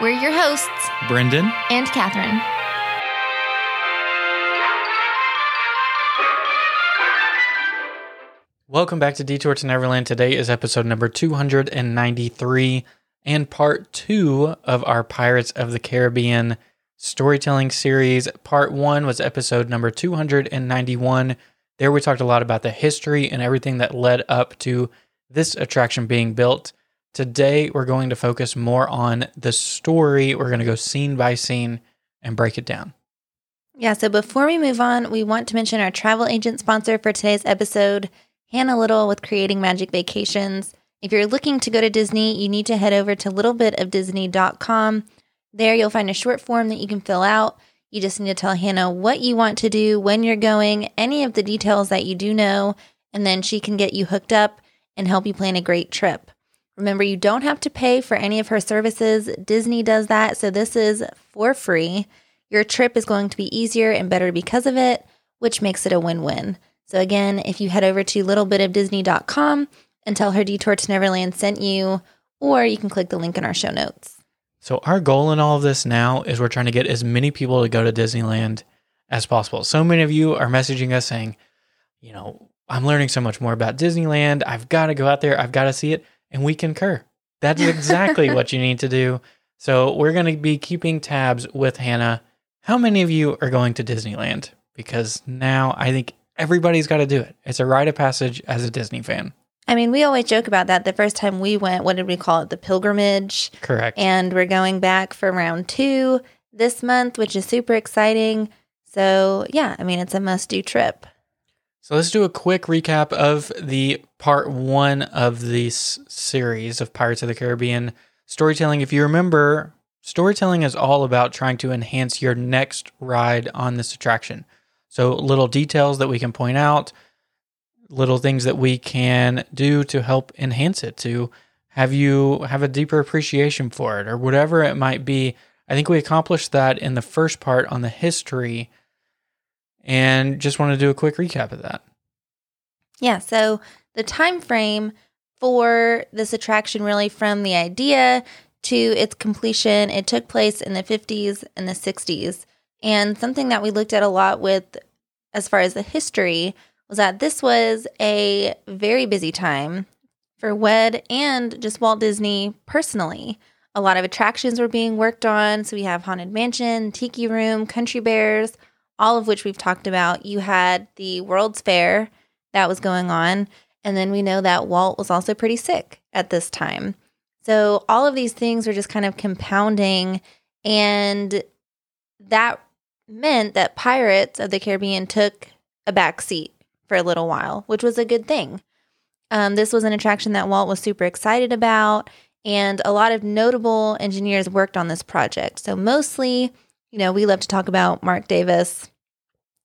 We're your hosts, Brendan and Catherine. Welcome back to Detour to Neverland. Today is episode number 293 and part two of our Pirates of the Caribbean storytelling series. Part one was episode number 291. There we talked a lot about the history and everything that led up to this attraction being built. Today we're going to focus more on the story. We're going to go scene by scene and break it down. Yeah, so before we move on, we want to mention our travel agent sponsor for today's episode. Hannah Little with Creating Magic Vacations. If you're looking to go to Disney, you need to head over to littlebitofdisney.com. There you'll find a short form that you can fill out. You just need to tell Hannah what you want to do, when you're going, any of the details that you do know, and then she can get you hooked up and help you plan a great trip. Remember, you don't have to pay for any of her services. Disney does that, so this is for free. Your trip is going to be easier and better because of it, which makes it a win win. So, again, if you head over to littlebitofdisney.com and tell her Detour to Neverland sent you, or you can click the link in our show notes. So, our goal in all of this now is we're trying to get as many people to go to Disneyland as possible. So many of you are messaging us saying, you know, I'm learning so much more about Disneyland. I've got to go out there. I've got to see it. And we concur. That's exactly what you need to do. So, we're going to be keeping tabs with Hannah. How many of you are going to Disneyland? Because now I think everybody's got to do it. It's a rite of passage as a Disney fan. I mean, we always joke about that. The first time we went, what did we call it? The pilgrimage. Correct. And we're going back for round two this month, which is super exciting. So, yeah, I mean, it's a must do trip. So, let's do a quick recap of the part one of this series of Pirates of the Caribbean storytelling. If you remember, storytelling is all about trying to enhance your next ride on this attraction. So, little details that we can point out, little things that we can do to help enhance it, to have you have a deeper appreciation for it, or whatever it might be. I think we accomplished that in the first part on the history, and just want to do a quick recap of that. Yeah. So, the time frame for this attraction, really from the idea to its completion, it took place in the 50s and the 60s. And something that we looked at a lot with as far as the history was that this was a very busy time for WED and just Walt Disney personally. A lot of attractions were being worked on. So we have Haunted Mansion, Tiki Room, Country Bears, all of which we've talked about. You had the World's Fair that was going on. And then we know that Walt was also pretty sick at this time. So all of these things were just kind of compounding. And that meant that Pirates of the Caribbean took a back seat for a little while, which was a good thing. Um, this was an attraction that Walt was super excited about, and a lot of notable engineers worked on this project. So, mostly, you know, we love to talk about Marc Davis,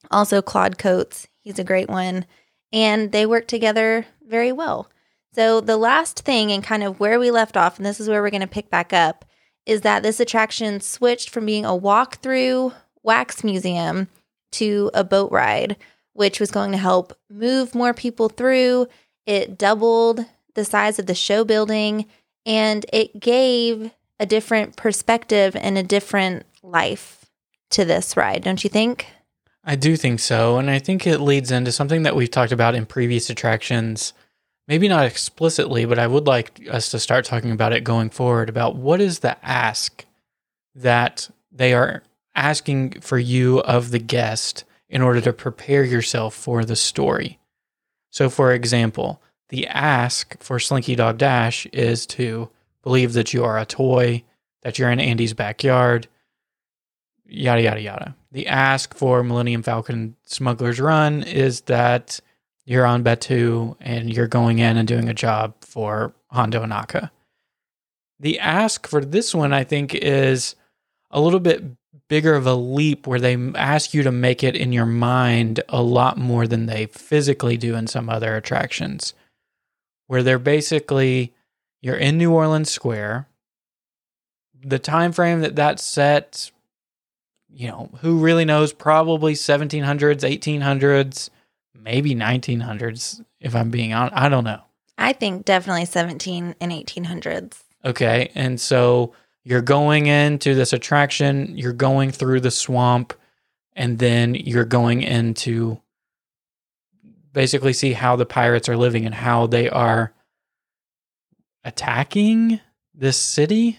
also Claude Coats. He's a great one. And they work together very well. So, the last thing, and kind of where we left off, and this is where we're going to pick back up, is that this attraction switched from being a walkthrough wax museum to a boat ride, which was going to help move more people through. It doubled the size of the show building and it gave a different perspective and a different life to this ride, don't you think? I do think so. And I think it leads into something that we've talked about in previous attractions. Maybe not explicitly, but I would like us to start talking about it going forward about what is the ask that they are asking for you of the guest in order to prepare yourself for the story. So, for example, the ask for Slinky Dog Dash is to believe that you are a toy, that you're in Andy's backyard, yada, yada, yada. The ask for Millennium Falcon Smuggler's Run is that you're on Batuu and you're going in and doing a job for Hondo Ohnaka. The ask for this one, I think, is a little bit bigger of a leap where they ask you to make it in your mind a lot more than they physically do in some other attractions where they're basically you're in New Orleans Square the time frame that that's set you know who really knows probably 1700s 1800s maybe 1900s if i'm being honest i don't know I think definitely 17 and 1800s. Okay. And so you're going into this attraction, you're going through the swamp, and then you're going into basically see how the pirates are living and how they are attacking this city.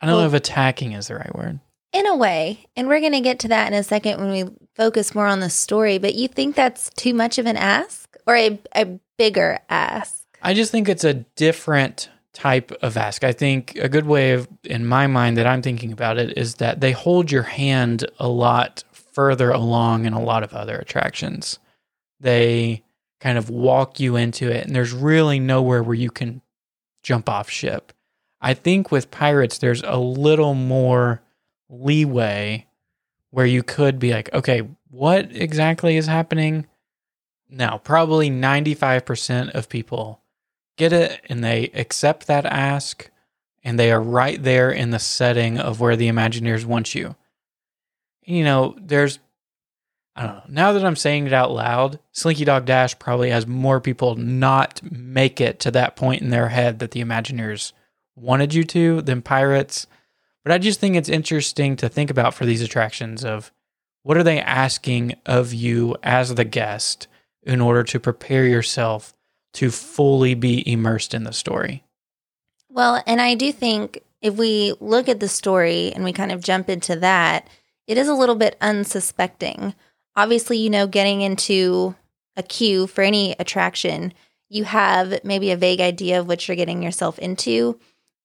I don't know if attacking is the right word. In a way, and we're going to get to that in a second when we focus more on the story, but you think that's too much of an ask or a, a bigger ask? I just think it's a different type of ask. I think a good way of, in my mind, that I'm thinking about it is that they hold your hand a lot further along in a lot of other attractions. They kind of walk you into it, and there's really nowhere where you can jump off ship. I think with Pirates, there's a little more leeway where you could be like, okay, what exactly is happening? Now, probably 95% of people get it and they accept that ask and they are right there in the setting of where the Imagineers want you. You know, there's, I don't know, now that I'm saying it out loud, Slinky Dog Dash probably has more people not make it to that point in their head that the Imagineers wanted you to than Pirates. But I just think it's interesting to think about for these attractions of what are they asking of you as the guest in order to prepare yourself to fully be immersed in the story. Well, and I do think if we look at the story and we kind of jump into that, it is a little bit unsuspecting. Obviously, you know, getting into a queue for any attraction, you have maybe a vague idea of what you're getting yourself into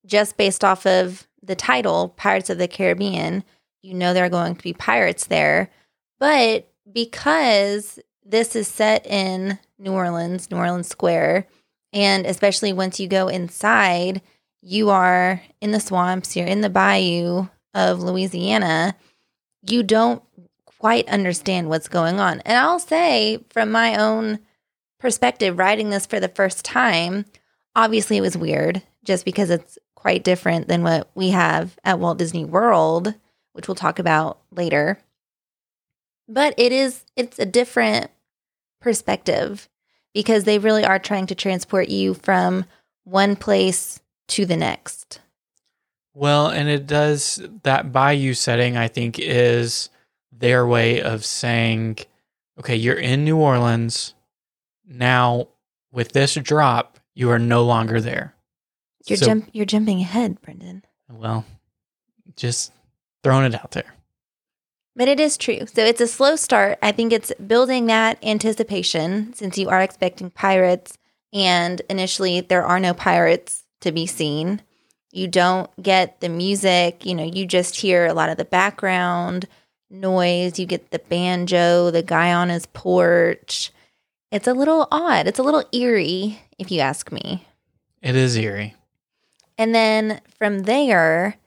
just based off of the title, Pirates of the Caribbean. You know, there are going to be pirates there. But because this is set in New Orleans, New Orleans Square, and especially once you go inside, you are in the swamps, you're in the bayou of Louisiana. You don't quite understand what's going on. And I'll say, from my own perspective, writing this for the first time, obviously it was weird just because it's quite different than what we have at Walt Disney World, which we'll talk about later. But it is, it's a different perspective because they really are trying to transport you from one place to the next. Well, and it does that bayou setting, I think, is their way of saying, okay, you're in New Orleans. Now, with this drop, you are no longer there. You're So- jump you're jumping ahead, Brendan. Well, just throwing it out there. But it is true. So it's a slow start. I think it's building that anticipation since you are expecting pirates and initially there are no pirates to be seen. You don't get the music, you know, you just hear a lot of the background noise. You get the banjo, the guy on his porch. It's a little odd. It's a little eerie, if you ask me. It is eerie. And then from there,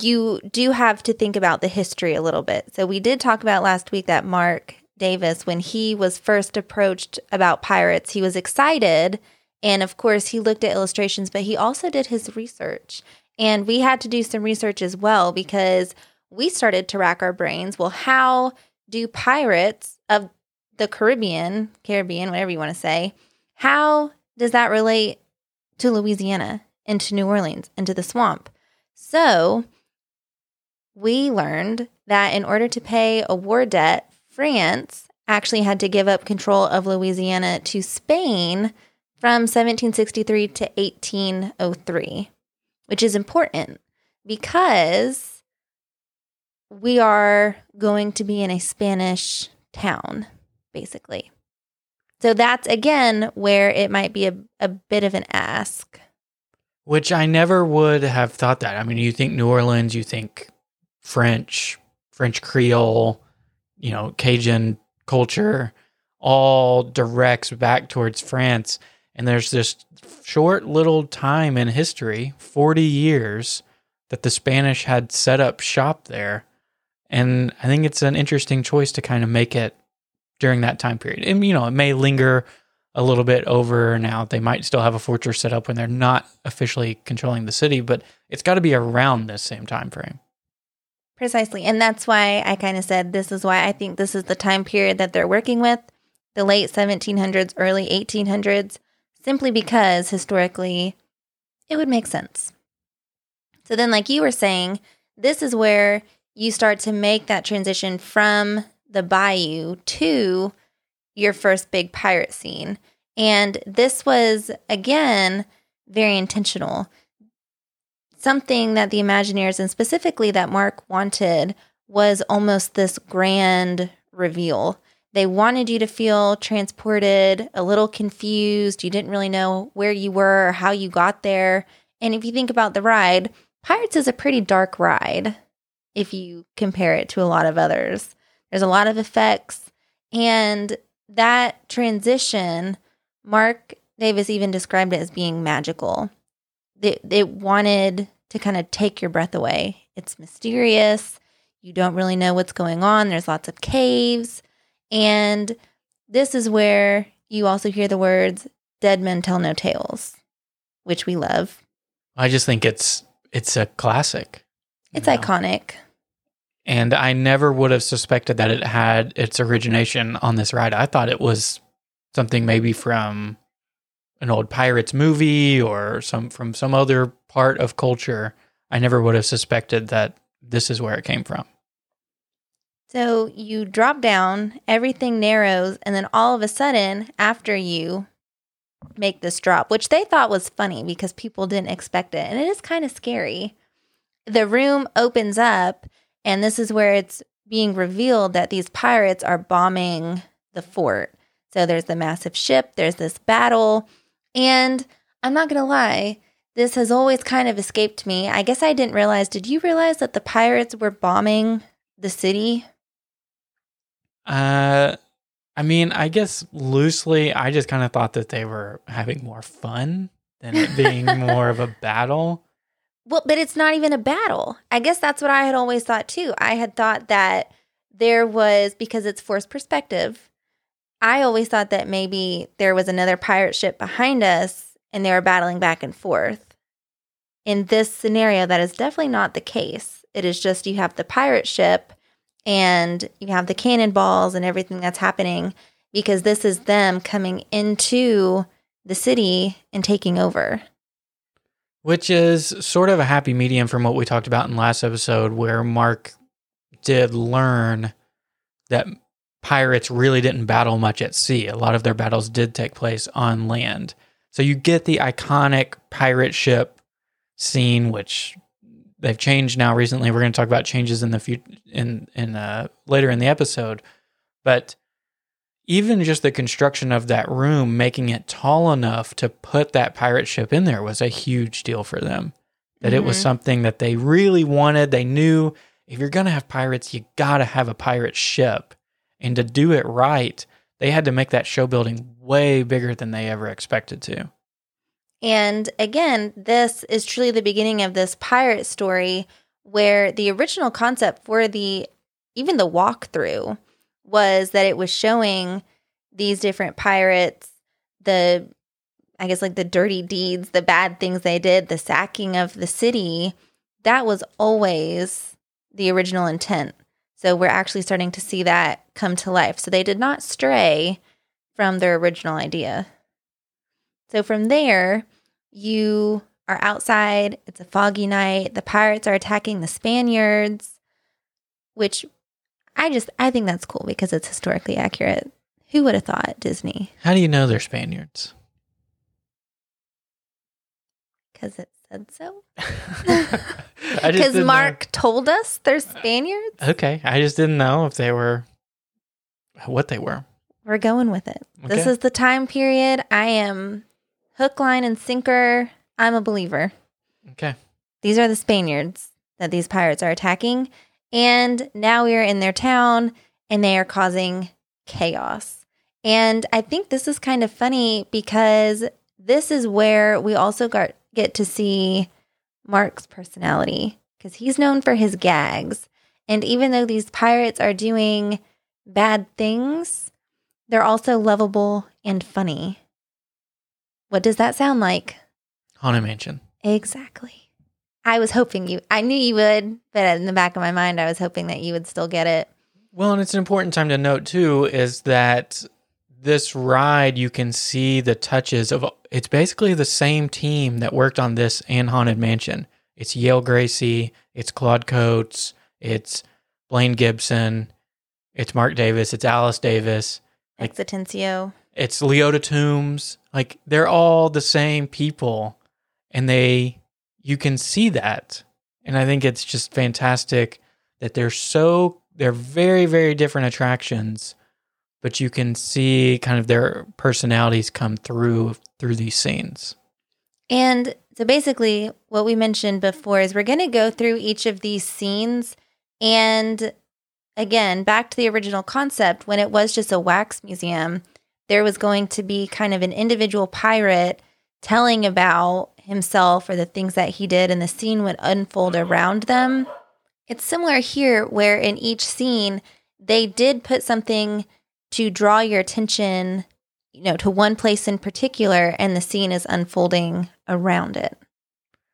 you do have to think about the history a little bit. So we did talk about last week that Marc Davis, when he was first approached about pirates, he was excited. And of course, he looked at illustrations, but he also did his research. And we had to do some research as well because we started to rack our brains. Well, how do pirates of the Caribbean, Caribbean, whatever you want to say, how does that relate to Louisiana and to New Orleans and to the swamp? So we learned that in order to pay a war debt, France actually had to give up control of Louisiana to Spain from 1763 to 1803, which is important because we are going to be in a Spanish town, basically. So that's again where it might be a, a bit of an ask. Which I never would have thought that. I mean, you think New Orleans, you think French, French Creole, you know, Cajun culture, all directs back towards France. And there's this short little time in history, 40 years, that the Spanish had set up shop there. And I think it's an interesting choice to kind of make it during that time period. And, you know, it may linger a little bit over now. They might still have a fortress set up when they're not officially controlling the city, but it's got to be around this same time frame. Precisely. And that's why I kind of said this is why I think this is the time period that they're working with the late 1700s, early 1800s, simply because historically it would make sense. So then, like you were saying, this is where you start to make that transition from the bayou to your first big pirate scene. And this was, again, very intentional. Something that the Imagineers, and specifically that Marc wanted, was almost this grand reveal. They wanted you to feel transported, a little confused. You didn't really know where you were or how you got there. And if you think about the ride, Pirates is a pretty dark ride if you compare it to a lot of others. There's a lot of effects. And that transition, Marc Davis even described it as being magical. It, it wanted to kind of take your breath away. It's mysterious. You don't really know what's going on. There's lots of caves. And this is where you also hear the words dead men tell no tales, which we love. I just think it's it's a classic. It's know? iconic. And I never would have suspected that it had its origination on this ride. I thought it was something maybe from an old pirates movie or some from some other part of culture. I never would have suspected that this is where it came from. So you drop down, everything narrows, and then all of a sudden, after you make this drop, which they thought was funny because people didn't expect it, and it is kind of scary, the room opens up, and this is where it's being revealed that these pirates are bombing the fort. So there's the massive ship, there's this battle, and I'm not going to lie, this has always kind of escaped me. I guess I didn't realize. Did you realize that the pirates were bombing the city? Uh, I mean, I guess loosely, I just kind of thought that they were having more fun than it being more of a battle. Well, but it's not even a battle. I guess that's what I had always thought too. I had thought that there was, because it's forced perspective, I always thought that maybe there was another pirate ship behind us and they were battling back and forth. In this scenario, that is definitely not the case. It is just you have the pirate ship and you have the cannonballs and everything that's happening because this is them coming into the city and taking over. Which is sort of a happy medium from what we talked about in last episode, where Marc did learn that pirates really didn't battle much at sea. A lot of their battles did take place on land. So you get the iconic pirate ship scene, which they've changed now recently. We're going to talk about changes in the future in in uh, later in the episode, but even just the construction of that room, making it tall enough to put that pirate ship in there, was a huge deal for them. That mm-hmm. it was something that they really wanted. They knew if you're going to have pirates, you got to have a pirate ship, and to do it right, they had to make that show building way bigger than they ever expected to. And again, this is truly the beginning of this pirate story where the original concept for the even the walkthrough was that it was showing these different pirates the I guess like the dirty deeds, the bad things they did, the sacking of the city. That was always the original intent. So we're actually starting to see that come to life. So they did not stray from their original idea. So from there, you are outside. It's a foggy night. The pirates are attacking the Spaniards, which I just I think that's cool because it's historically accurate. Who would have thought Disney? How do you know they're Spaniards? Because it said so. Because Marc know. told us they're Spaniards. Okay, I just didn't know if they were what they were. We're going with it. Okay. This is the time period. I am hook, line, and sinker. I'm a believer. Okay. These are the Spaniards that these pirates are attacking. And now we are in their town and they are causing chaos. And I think this is kind of funny because this is where we also got, get to see Marc's personality because he's known for his gags. And even though these pirates are doing bad things, they're also lovable and funny. What does that sound like? Haunted Mansion. Exactly. I was hoping you, I knew you would, but in the back of my mind, I was hoping that you would still get it. Well, and it's an important time to note too is that this ride you can see the touches of it's basically the same team that worked on this and Haunted Mansion. It's Yale Gracey, it's Claude Coats, it's Blaine Gibson, it's Marc Davis, it's Alice Davis, Like- Exitencio. it's Leota Toombs. Like they're all the same people and they you can see that. And I think it's just fantastic that they're so they're very very different attractions but you can see kind of their personalities come through through these scenes. And so basically, what we mentioned before is we're going to go through each of these scenes. And again, back to the original concept, when it was just a wax museum, there was going to be kind of an individual pirate telling about himself or the things that he did, and the scene would unfold around them. It's similar here, where in each scene, they did put something to draw your attention you know to one place in particular and the scene is unfolding around it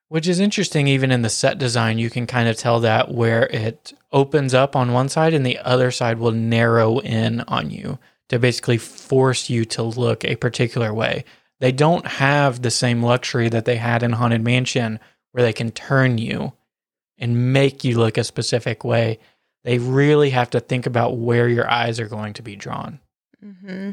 Which is interesting even in the set design you can kind of tell that where it opens up on one side and the other side will narrow in on you to basically force you to look a particular way. They don't have the same luxury that they had in Haunted Mansion where they can turn you and make you look a specific way. They really have to think about where your eyes are going to be drawn. Mm-hmm.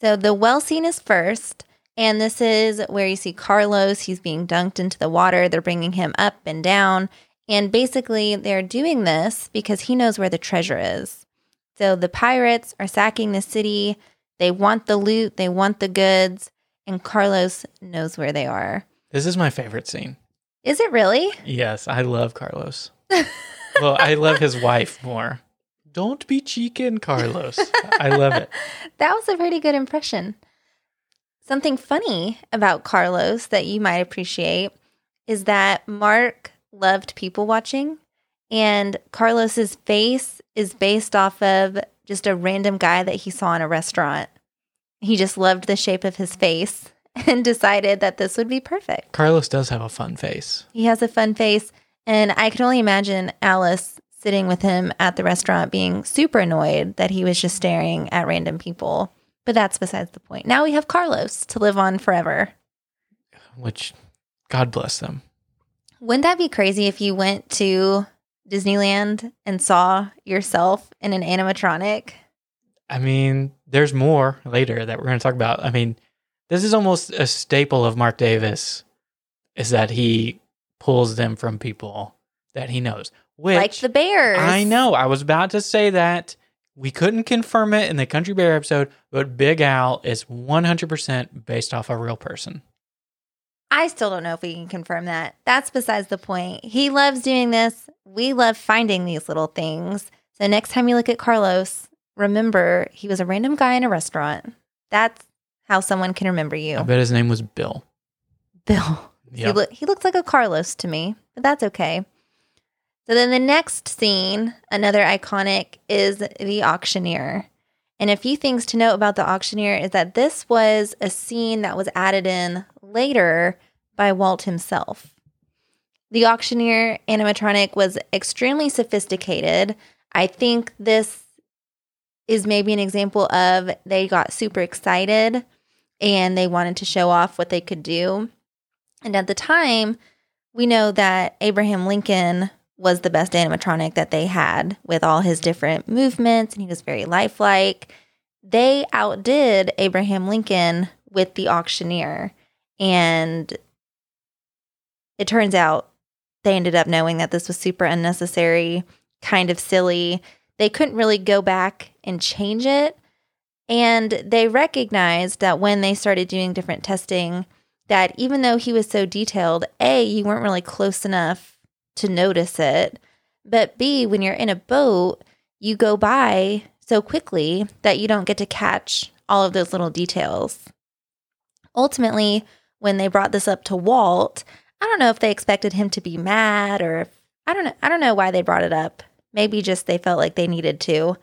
so the well scene is first and this is where you see carlos. He's being dunked into the water. They're bringing him up and down. And basically they're doing this because he knows where the treasure is. So the pirates are sacking the city. They want the loot. They want the goods and carlos knows where they are This is my favorite scene. is it really Yes, I love Carlos. well, I love his wife more. Don't be cheeking, Carlos. I love it. That was a pretty good impression. Something funny about Carlos that you might appreciate is that Marc loved people watching, and Carlos's face is based off of just a random guy that he saw in a restaurant. He just loved the shape of his face and decided that this would be perfect. Carlos does have a fun face. He has a fun face, and I can only imagine Alice sitting with him at the restaurant being super annoyed that he was just staring at random people. But that's besides the point. Now we have Carlos to live on forever. which God bless them. Wouldn't that be crazy if you went to Disneyland and saw yourself in an animatronic? I mean, there's more later that we're going to talk about. I mean, this is almost a staple of Marc Davis is that he pulls them from people that he knows. Which like the bears. I know. I was about to say that. We couldn't confirm it in the Country Bear episode, but Big Al is 100% based off a real person. I still don't know if we can confirm that. That's besides the point. He loves doing this. We love finding these little things. So next time you look at Carlos, remember he was a random guy in a restaurant. That's how someone can remember you. I bet his name was Bill. Bill. He, Yep. loo- he looks like a Carlos to me, but that's okay. So then the next scene, another iconic, is the auctioneer. And a few things to note about the auctioneer is that this was a scene that was added in later by Walt himself. The auctioneer animatronic was extremely sophisticated. I think this is maybe an example of they got super excited and they wanted to show off what they could do. And at the time, we know that Abraham Lincoln was the best animatronic that they had with all his different movements, and he was very lifelike. They outdid Abraham Lincoln with the auctioneer. And it turns out they ended up knowing that this was super unnecessary, kind of silly. They couldn't really go back and change it. And they recognized that when they started doing different testing, that even though he was so detailed, A, you weren't really close enough to notice it. But B, when you're in a boat, you go by so quickly that you don't get to catch all of those little details. Ultimately, when they brought this up to Walt, I don't know if they expected him to be mad or if, I don't know. I don't know why they brought it up. Maybe just they felt like they needed to.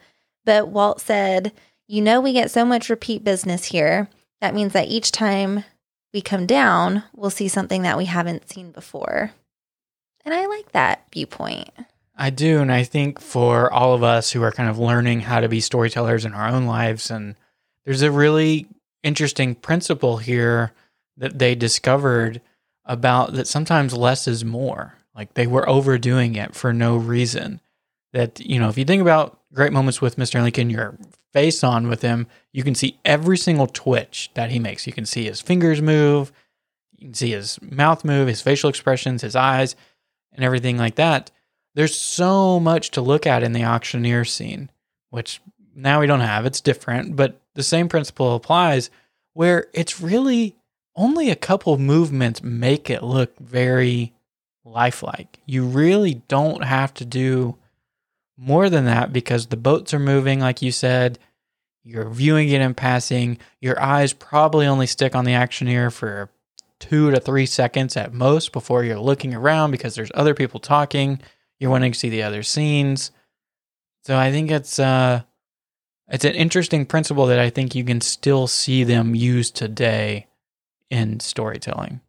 But Walt said, You know, we get so much repeat business here. That means that each time we come down, we'll see something that we haven't seen before. And I like that viewpoint. I do. And I think for all of us who are kind of learning how to be storytellers in our own lives, and there's a really interesting principle here that they discovered about that sometimes less is more. Like they were overdoing it for no reason. That, you know, if you think about great moments with Mr. Lincoln, you're face on with him, you can see every single twitch that he makes. You can see his fingers move, you can see his mouth move, his facial expressions, his eyes, and everything like that. There's so much to look at in the auctioneer scene, which now we don't have. It's different, but the same principle applies where it's really only a couple movements make it look very lifelike. You really don't have to do more than that because the boats are moving, like you said. You're viewing it in passing. Your eyes probably only stick on the actioneer for two to three seconds at most before you're looking around because there's other people talking. You're wanting to see the other scenes. So I think it's uh it's an interesting principle that I think you can still see them use today in storytelling.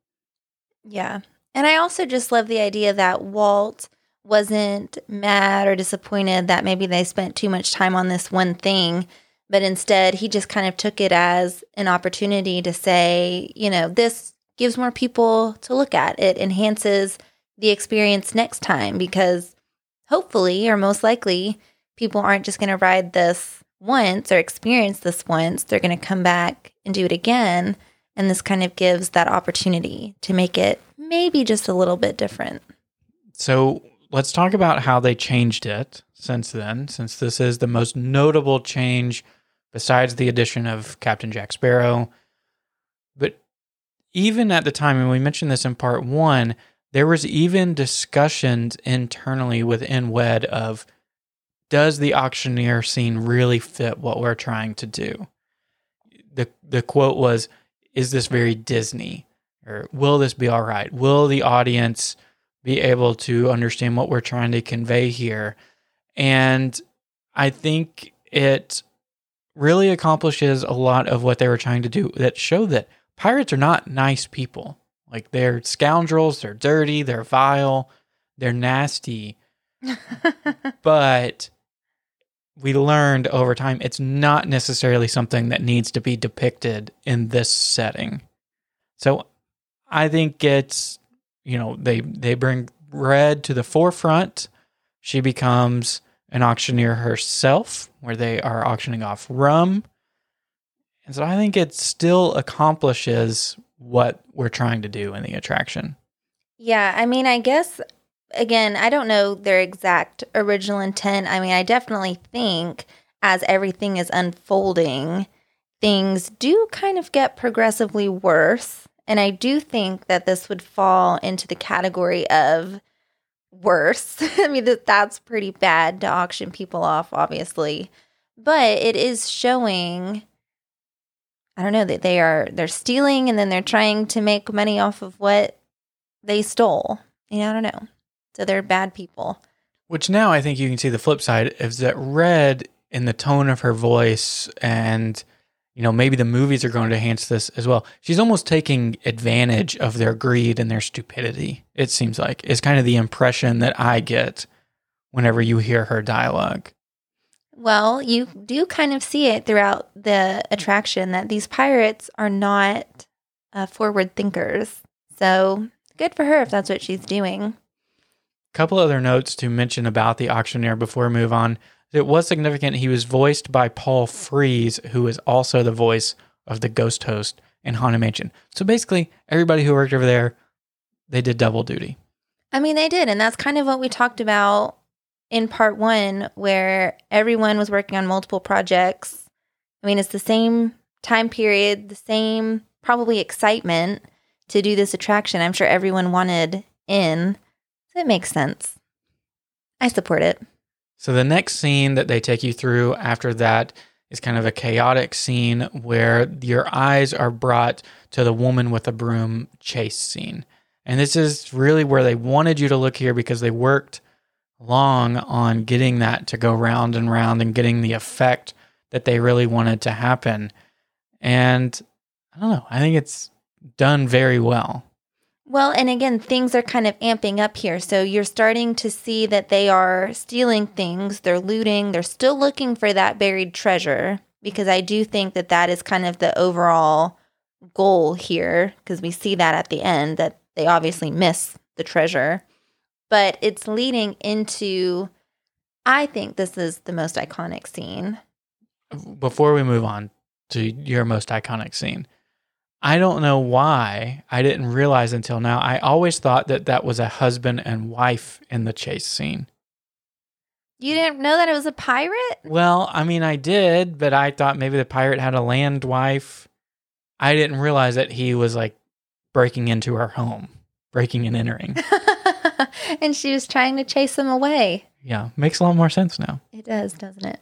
Yeah. And I also just love the idea that Walt wasn't mad or disappointed that maybe they spent too much time on this one thing, but instead he just kind of took it as an opportunity to say, you know, this gives more people to look at. It enhances the experience next time because hopefully or most likely people aren't just going to ride this once or experience this once. They're going to come back and do it again. And this kind of gives that opportunity to make it maybe just a little bit different. So let's talk about how they changed it since then, since this is the most notable change besides the addition of Captain Jack Sparrow. But even at the time, and we mentioned this in part one, there was even discussions internally within WED of does the auctioneer scene really fit what we're trying to do? The the quote was, is this very Disney? Or will this be all right? Will the audience be able to understand what we're trying to convey here? And I think it really accomplishes a lot of what they were trying to do that show that pirates are not nice people. Like they're scoundrels, they're dirty, they're vile, they're nasty. but we learned over time it's not necessarily something that needs to be depicted in this setting. So I think it's you know they they bring Red to the forefront. She becomes an auctioneer herself, where they are auctioning off rum. And so I think it still accomplishes what we're trying to do in the attraction. Yeah, I mean, I guess again, I don't know their exact original intent. I mean, I definitely think as everything is unfolding, things do kind of get progressively worse. And I do think that this would fall into the category of worse. I mean, that that's pretty bad to auction people off, obviously. But it is showing I don't know that they are they're stealing and then they're trying to make money off of what they stole. You know, I don't know. So they're bad people. Which now I think you can see the flip side is that Red in the tone of her voice and you know maybe the movies are going to enhance this as well. She's almost taking advantage of their greed and their stupidity. It seems like is kind of the impression that I get whenever you hear her dialogue. Well, you do kind of see it throughout the attraction that these pirates are not uh, forward thinkers. So good for her if that's what she's doing. A couple other notes to mention about the auctioneer before we move on. It was significant. He was voiced by Paul Frees, who is also the voice of the ghost host in Haunted Mansion. So basically, everybody who worked over there, they did double duty. I mean, they did. And that's kind of what we talked about in part one, where everyone was working on multiple projects. I mean, it's the same time period, the same probably excitement to do this attraction. I'm sure everyone wanted in. So it makes sense. I support it. So the next scene that they take you through after that is kind of a chaotic scene where your eyes are brought to the woman with a broom chase scene. And this is really where they wanted you to look here because they worked long on getting that to go round and round and getting the effect that they really wanted to happen. And I don't know, I think it's done very well. Well, and again, things are kind of amping up here. So you're starting to see that they are stealing things, they're looting, they're still looking for that buried treasure because I do think that that is kind of the overall goal here because we see that at the end that they obviously miss the treasure. But it's leading into I think this is the most iconic scene. Before we move on to your most iconic scene, I don't know why I didn't realize until now. I always thought that that was a husband and wife in the chase scene. You didn't know that it was a pirate? Well, I mean, I did, but I thought maybe the pirate had a land wife. I didn't realize that he was like breaking into her home, breaking and entering. and she was trying to chase him away. Yeah, makes a lot more sense now. It does, doesn't it?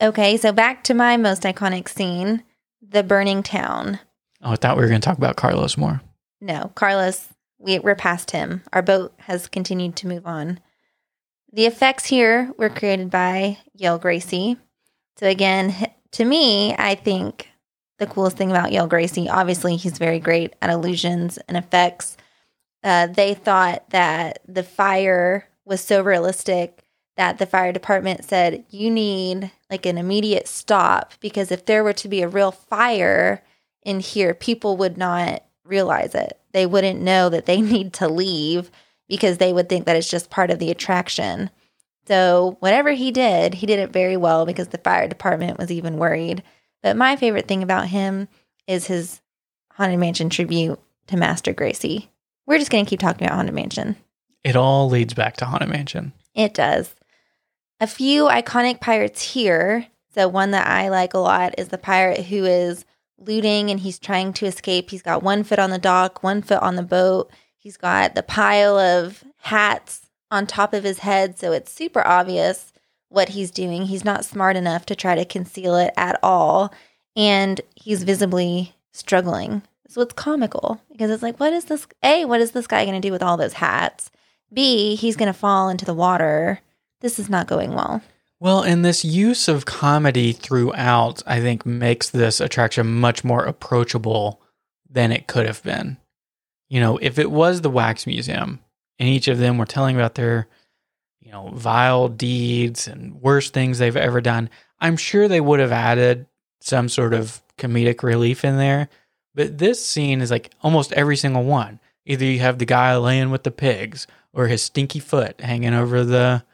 Okay, so back to my most iconic scene the burning town. Oh, I thought we were going to talk about Carlos more. No, Carlos, we, we're past him. Our boat has continued to move on. The effects here were created by Yale Gracey. So, again, to me, I think the coolest thing about Yale Gracey, obviously, he's very great at illusions and effects. Uh, they thought that the fire was so realistic that the fire department said, you need like an immediate stop because if there were to be a real fire in here, people would not realize it. They wouldn't know that they need to leave because they would think that it's just part of the attraction. So, whatever he did, he did it very well because the fire department was even worried. But my favorite thing about him is his Haunted Mansion tribute to Master Gracey. We're just going to keep talking about Haunted Mansion. It all leads back to Haunted Mansion. It does. A few iconic pirates here. So, one that I like a lot is the pirate who is looting and he's trying to escape. He's got one foot on the dock, one foot on the boat. He's got the pile of hats on top of his head. So, it's super obvious what he's doing. He's not smart enough to try to conceal it at all. And he's visibly struggling. So, it's comical because it's like, what is this? A, what is this guy going to do with all those hats? B, he's going to fall into the water this is not going well. Well, and this use of comedy throughout, I think, makes this attraction much more approachable than it could have been. You know, if it was the Wax Museum and each of them were telling about their, you know, vile deeds and worst things they've ever done, I'm sure they would have added some sort of comedic relief in there. But this scene is like almost every single one. Either you have the guy laying with the pigs or his stinky foot hanging over the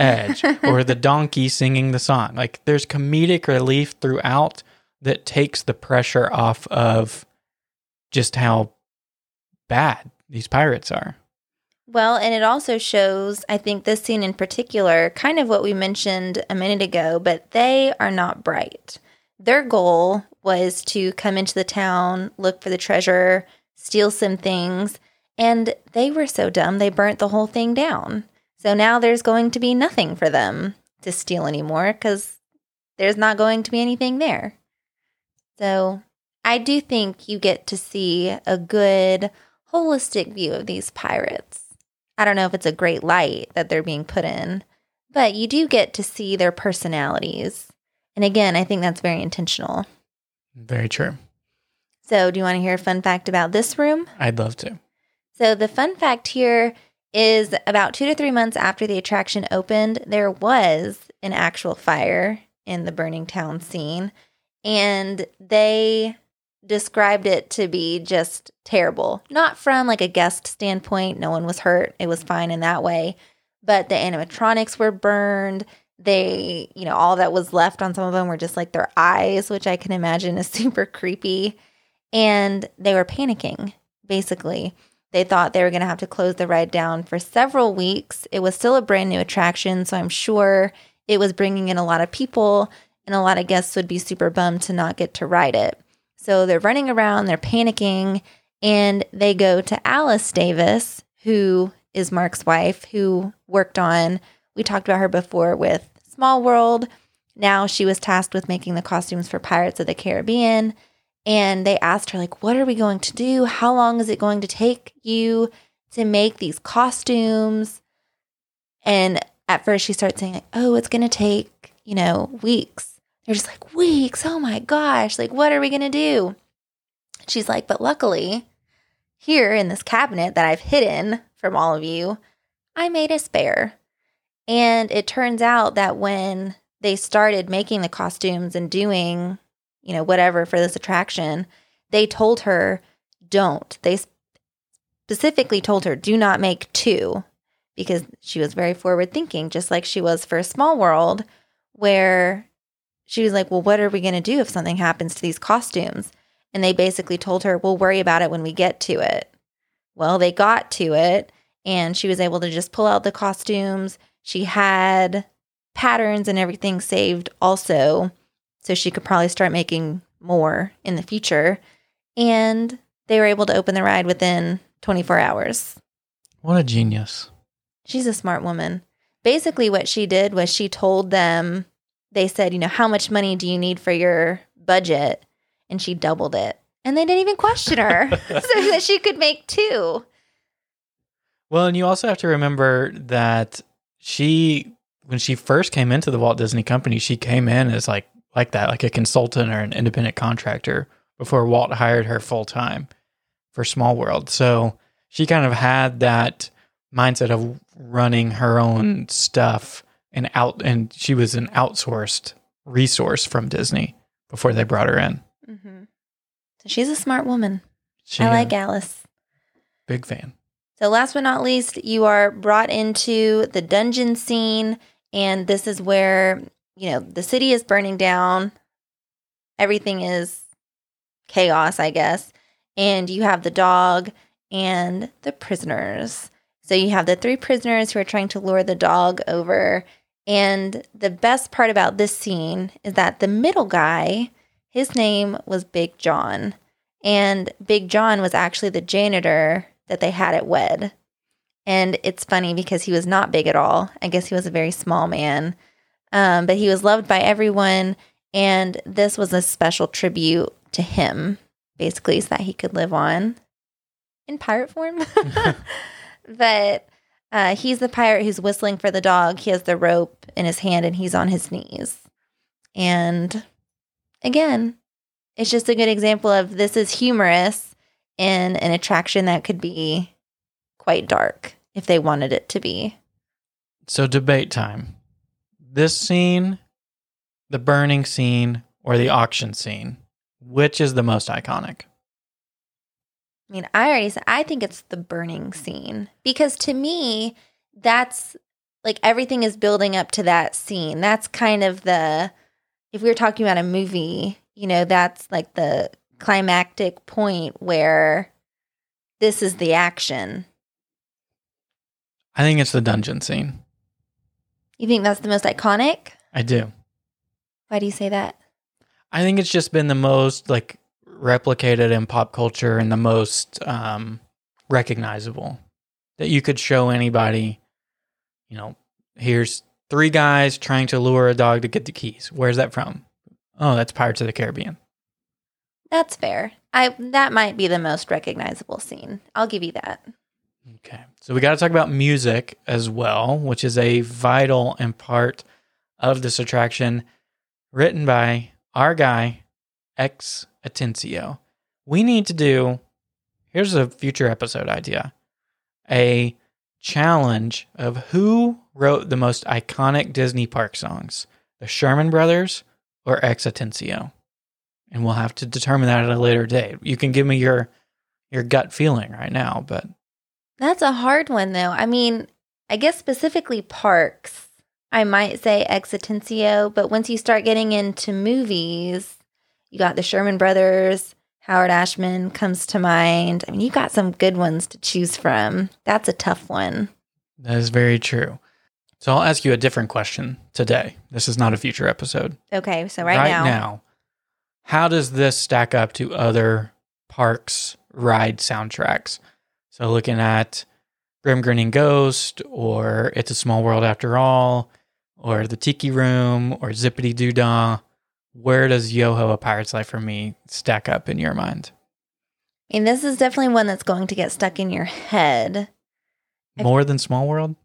edge or the donkey singing the song. Like there's comedic relief throughout that takes the pressure off of just how bad these pirates are. Well, and it also shows, I think this scene in particular, kind of what we mentioned a minute ago, but they are not bright. Their goal was to come into the town, look for the treasure, steal some things, and they were so dumb they burnt the whole thing down. So now there's going to be nothing for them to steal anymore because there's not going to be anything there. So I do think you get to see a good holistic view of these pirates. I don't know if it's a great light that they're being put in, but you do get to see their personalities. And again, I think that's very intentional. Very true. So, do you want to hear a fun fact about this room? I'd love to. So, the fun fact here is about two to three months after the attraction opened, there was an actual fire in the burning town scene. And they described it to be just terrible. Not from like a guest standpoint, no one was hurt. It was fine in that way. But the animatronics were burned. They, you know, all that was left on some of them were just like their eyes, which I can imagine is super creepy. And they were panicking, basically. They thought they were going to have to close the ride down for several weeks. It was still a brand new attraction, so I'm sure it was bringing in a lot of people, and a lot of guests would be super bummed to not get to ride it. So they're running around, they're panicking, and they go to Alice Davis, who is Marc's wife, who worked on, we talked about her before with Small World. Now she was tasked with making the costumes for Pirates of the Caribbean. And they asked her, like, what are we going to do? How long is it going to take you to make these costumes? And at first she starts saying, like, oh, it's going to take, you know, weeks. They're just like, weeks. Oh my gosh. Like, what are we going to do? She's like, but luckily, here in this cabinet that I've hidden from all of you, I made a spare. And it turns out that when they started making the costumes and doing, you know, whatever for this attraction, they told her, don't. They specifically told her, do not make two because she was very forward thinking, just like she was for a Small World, where she was like, well, what are we going to do if something happens to these costumes? And they basically told her, we'll worry about it when we get to it. Well, they got to it and she was able to just pull out the costumes. She had patterns and everything saved also. So she could probably start making more in the future. And they were able to open the ride within 24 hours. What a genius. She's a smart woman. Basically, what she did was she told them, they said, you know, how much money do you need for your budget? And she doubled it. And they didn't even question her so that she could make two. Well, and you also have to remember that she, when she first came into the Walt Disney Company, she came in as like like that, like a consultant or an independent contractor before Walt hired her full time for Small World. So she kind of had that mindset of running her own stuff and out, and she was an outsourced resource from Disney before they brought her in. Mm-hmm. So she's a smart woman. She, I like Alice. big fan. So, last but not least, you are brought into the dungeon scene, and this is where, you know, the city is burning down. Everything is chaos, I guess. And you have the dog and the prisoners. So, you have the three prisoners who are trying to lure the dog over. And the best part about this scene is that the middle guy, his name was Big John. And Big John was actually the janitor that they had at WED. And it's funny because he was not big at all. I guess he was a very small man, um, but he was loved by everyone. And this was a special tribute to him, basically, so that he could live on in pirate form. but uh, he's the pirate who's whistling for the dog. He has the rope in his hand and he's on his knees. And again, it's just a good example of this is humorous in an attraction that could be quite dark if they wanted it to be. So, debate time. This scene, the burning scene, or the auction scene, which is the most iconic? I mean, I already said I think it's the burning scene because to me, that's like everything is building up to that scene. That's kind of the if we were talking about a movie, you know, that's like the climactic point where this is the action. I think it's the dungeon scene. You think that's the most iconic? I do. Why do you say that? I think it's just been the most like replicated in pop culture and the most um, recognizable that you could show anybody. You know, here's three guys trying to lure a dog to get the keys. Where's that from? Oh, that's Pirates of the Caribbean. That's fair. I that might be the most recognizable scene. I'll give you that. Okay. So we got to talk about music as well, which is a vital and part of this attraction written by our guy, X Atencio. We need to do, here's a future episode idea a challenge of who wrote the most iconic Disney park songs, the Sherman Brothers or X Atencio. And we'll have to determine that at a later date. You can give me your your gut feeling right now, but That's a hard one though. I mean, I guess specifically parks, I might say X but once you start getting into movies, you got the Sherman Brothers, Howard Ashman comes to mind. I mean, you got some good ones to choose from. That's a tough one. that is very true. So I'll ask you a different question today. This is not a future episode. Okay, so right, now, how does this stack up to other parks ride soundtracks? So looking at Grim Grinning Ghost or It's a Small World After All or The Tiki Room or Zippity Doo Dah, where does Yoho, A Pirate's Life for Me stack up in your mind? And this is definitely one that's going to get stuck in your head. I- More than Small World?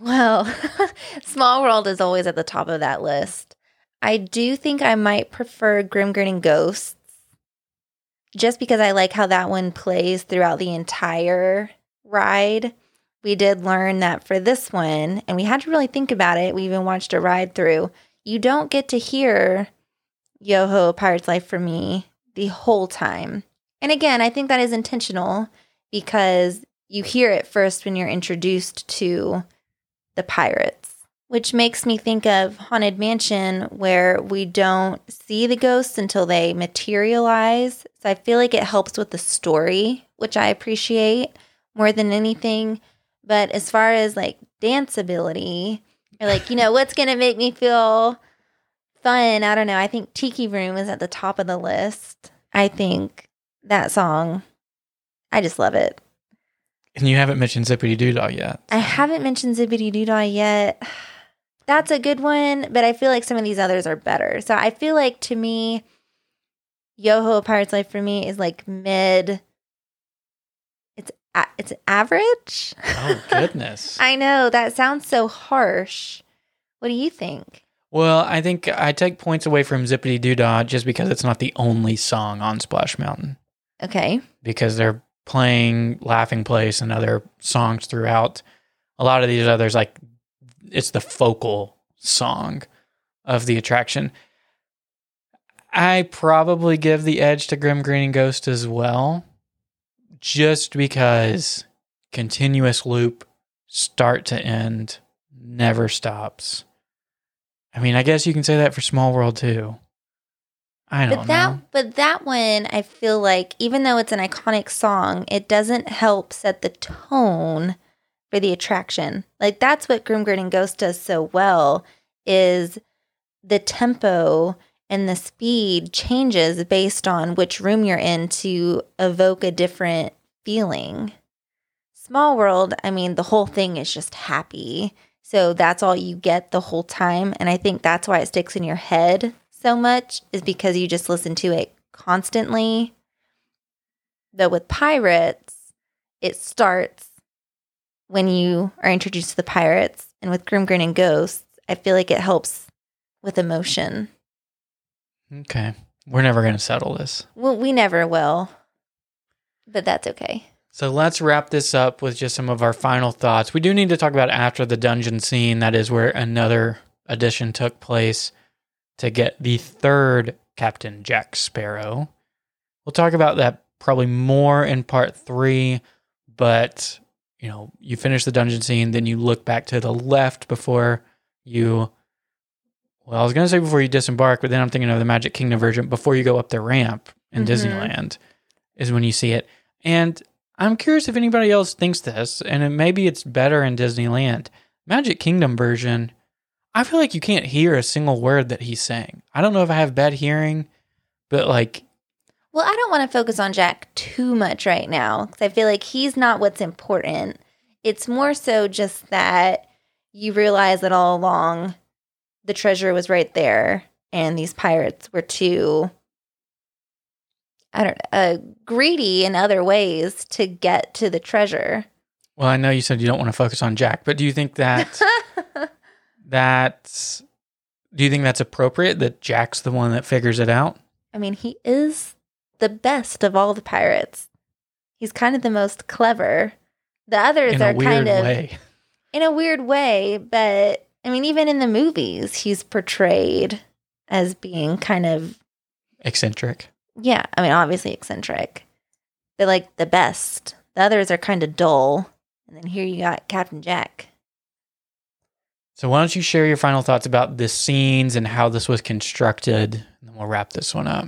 Well, Small World is always at the top of that list. I do think I might prefer Grim Grinning Ghosts just because I like how that one plays throughout the entire ride. We did learn that for this one, and we had to really think about it. We even watched a ride through. You don't get to hear Yoho, Pirate's Life for Me the whole time. And again, I think that is intentional because you hear it first when you're introduced to the pirates, which makes me think of Haunted Mansion, where we don't see the ghosts until they materialize. So I feel like it helps with the story, which I appreciate more than anything. But as far as like dance ability, or like, you know, what's going to make me feel fun? I don't know. I think Tiki Room is at the top of the list. I think that song, I just love it. And you haven't mentioned Zippity Doo yet. I haven't mentioned Zippity Doo yet. That's a good one, but I feel like some of these others are better. So I feel like to me, Yoho Pirate's Life for me is like mid. It's a- it's average. Oh, goodness. I know that sounds so harsh. What do you think? well, I think I take points away from Zippity Doo Dah just because it's not the only song on Splash Mountain. Okay. because they're playing Laughing Place and other songs throughout. A lot of these others, like it's the focal song of the attraction. I probably give the edge to Grim Grinning Ghost as well, just because continuous loop, start to end, never stops. I mean, I guess you can say that for Small World too. I don't But that know. but that one I feel like even though it's an iconic song, it doesn't help set the tone for the attraction. Like that's what Grim Grinning Ghost does so well is the tempo and the speed changes based on which room you're in to evoke a different feeling. Small World, I mean, the whole thing is just happy. So that's all you get the whole time. And I think that's why it sticks in your head so much, is because you just listen to it constantly. Though with pirates, it starts when you are introduced to the pirates. And with Grim Grinning Ghosts, I feel like it helps with emotion. Okay. We're never going to settle this. Well, we never will, but that's okay. So let's wrap this up with just some of our final thoughts. We do need to talk about after the dungeon scene. That is where another addition took place to get the third Captain Jack Sparrow. We'll talk about that probably more in part three, but you know, you finish the dungeon scene, then you look back to the left before you. Well, I was going to say before you disembark, but then I'm thinking of the Magic Kingdom version. Before you go up the ramp in Mhm. Disneyland, is when you see it. And I'm curious if anybody else thinks this, and it, maybe it's better in Disneyland. Magic Kingdom version, I feel like you can't hear a single word that he's saying. I don't know if I have bad hearing, but like, Well, I don't want to focus on Jack too much right now because I feel like he's not what's important. It's more so just that you realize that all along the treasure was right there and these pirates were too, I don't uh, greedy in other ways to get to the treasure. well, I know you said you don't want to focus on Jack, but do you think that that's, do you think that's appropriate that Jack's the one that figures it out? I mean, he is the best of all the pirates. He's kind of the most clever. The others In are a weird kind of way. in a weird way, but I mean, even in the movies, he's portrayed as being kind of, Eccentric. yeah, I mean, obviously eccentric, but like the best. The others are kind of dull. And then here you got Captain Jack. So why don't you share your final thoughts about the scenes and how this was constructed, and then we'll wrap this one up.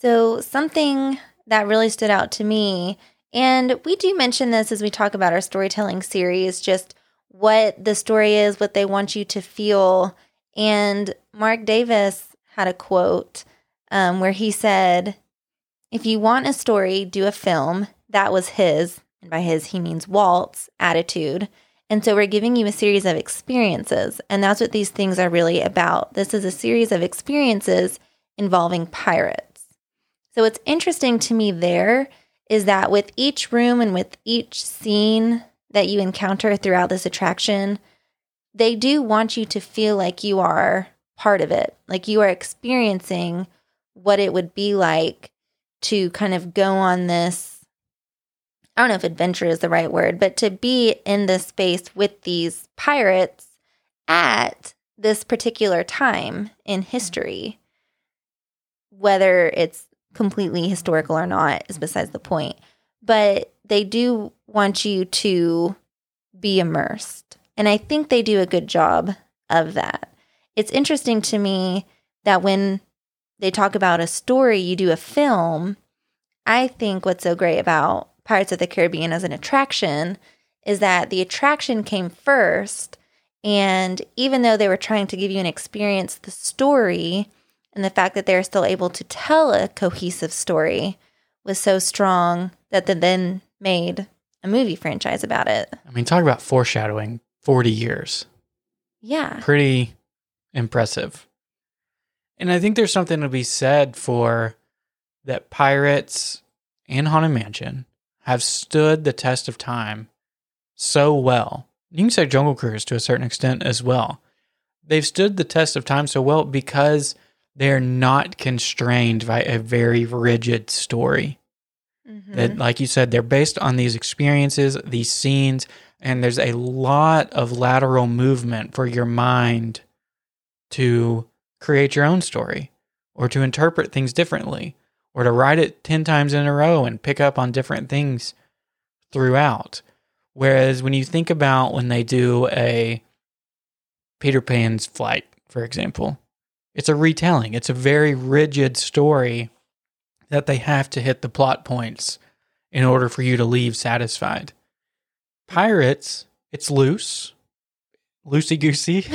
So, something that really stood out to me, and we do mention this as we talk about our storytelling series, just what the story is, what they want you to feel. And Marc Davis had a quote um, where he said, If you want a story, do a film. That was his, and by his, he means Walt's attitude. And so we're giving you a series of experiences. And that's what these things are really about. This is a series of experiences involving pirates. So what's interesting to me there is that with each room and with each scene that you encounter throughout this attraction, they do want you to feel like you are part of it, like you are experiencing what it would be like to kind of go on this I don't know if adventure is the right word, but to be in this space with these pirates at this particular time in history, whether it's completely historical or not is besides the point. But they do want you to be immersed. And I think they do a good job of that. It's interesting to me that when they talk about a story, you do a film. I think what's so great about Pirates of the Caribbean as an attraction is that the attraction came first. And even though they were trying to give you an experience, the story and the fact that they're still able to tell a cohesive story was so strong that they then made a movie franchise about it. I mean, talk about foreshadowing 40 years. Yeah. Pretty impressive. And I think there's something to be said for that Pirates and Haunted Mansion have stood the test of time so well. You can say Jungle Cruise to a certain extent as well. They've stood the test of time so well because they're not constrained by a very rigid story. Mm-hmm. That, like you said, they're based on these experiences, these scenes, and there's a lot of lateral movement for your mind to create your own story or to interpret things differently or to write it 10 times in a row and pick up on different things throughout. Whereas when you think about when they do a Peter Pan's flight, for example, it's a retelling, it's a very rigid story that they have to hit the plot points in order for you to leave satisfied. Pirates, it's loose, loosey goosey.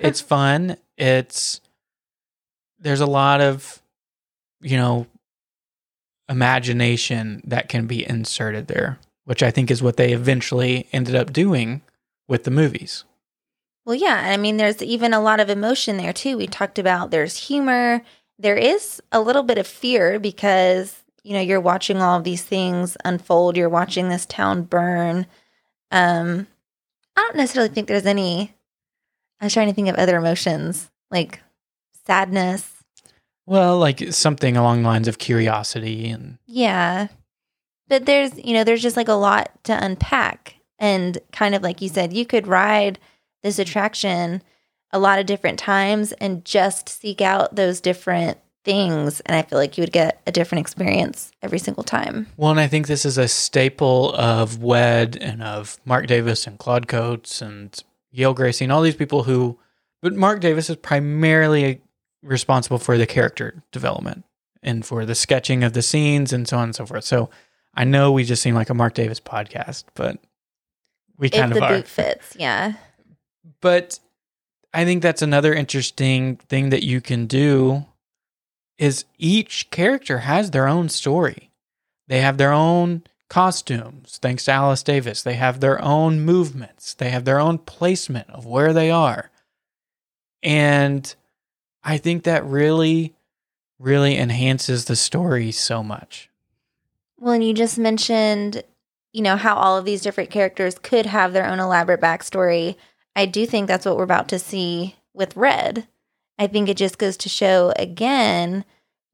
it's fun. It's there's a lot of you know imagination that can be inserted there, which I think is what they eventually ended up doing with the movies. Well, yeah. I mean, there's even a lot of emotion there, too. We talked about there's humor. There is a little bit of fear because, you know, you're watching all of these things unfold. You're watching this town burn. Um, I don't necessarily think there's any. I was trying to think of other emotions like sadness, well, like something along the lines of curiosity and Yeah. But there's, you know, there's just like a lot to unpack. And kind of like you said, you could ride this attraction a lot of different times and just seek out those different things. And I feel like you would get a different experience every single time. Well, and I think this is a staple of WED and of Marc Davis and Claude Coats and Yale Gracey and all these people who, but Marc Davis is primarily responsible for the character development and for the sketching of the scenes and so on and so forth. So I know we just seem like a Marc Davis podcast, but we kind if of the are. boot fits, yeah. But I think that's another interesting thing that you can do is each character has their own story. They have their own costumes, thanks to Alice Davis. They have their own movements. They have their own placement of where they are. And I think that really, really enhances the story so much. Well, and you just mentioned, you know, how all of these different characters could have their own elaborate backstory. I do think that's what we're about to see with Redd. I think it just goes to show again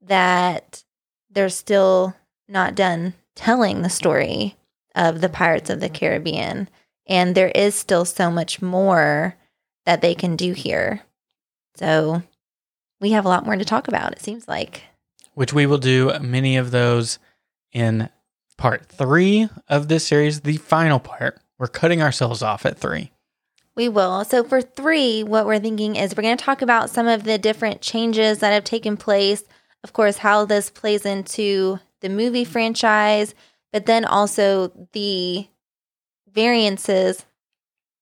that they're still not done telling the story of the Pirates of the Caribbean. And there is still so much more that they can do here. So we have a lot more to talk about, it seems like. Which we will do many of those in part three of this series, the final part. We're cutting ourselves off at three. We will. So, for three, what we're thinking is we're going to talk about some of the different changes that have taken place. Of course, how this plays into the movie franchise, but then also the variances.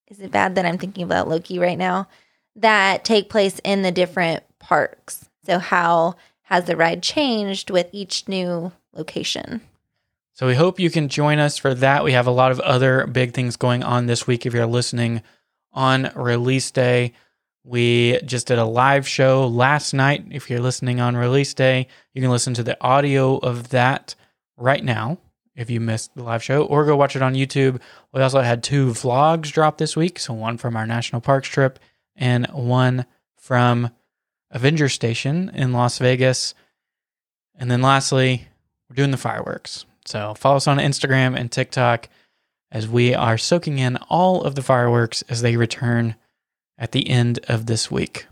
Is it bad that I'm thinking about Loki right now? That take place in the different parks. So, how has the ride changed with each new location? So we hope you can join us for that. We have a lot of other big things going on this week if you're listening on release day. We just did a live show last night. If you're listening on release day, you can listen to the audio of that right now if you missed the live show, or go watch it on YouTube. We also had two vlogs drop this week. So, one from our national parks trip and one from Avenger Station in Las Vegas. And then lastly, we're doing the fireworks. So, follow us on Instagram and TikTok as we are soaking in all of the fireworks as they return at the end of this week.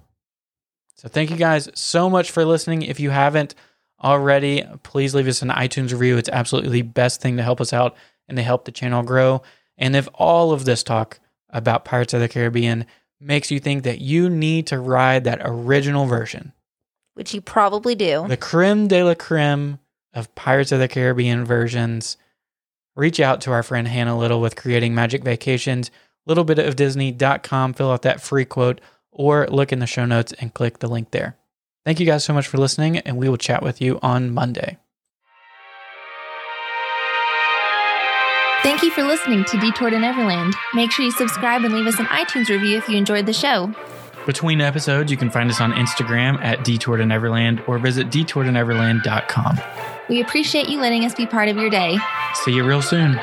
So, thank you guys so much for listening. If you haven't, already, please leave us an iTunes review. It's absolutely the best thing to help us out and to help the channel grow. And if all of this talk about Pirates of the Caribbean makes you think that you need to ride that original version, Which you probably do. the creme de la creme of Pirates of the Caribbean versions, reach out to our friend Hannah Little with Creating Magic Vacations, littlebitofdisney.com, fill out that free quote, or look in the show notes and click the link there. Thank you guys so much for listening, and we will chat with you on Monday. Thank you for listening to Detour to Neverland. Make sure you subscribe and leave us an iTunes review if you enjoyed the show. Between episodes, you can find us on Instagram at Detour to Neverland or visit detourtoneverland.com. We appreciate you letting us be part of your day. See you real soon.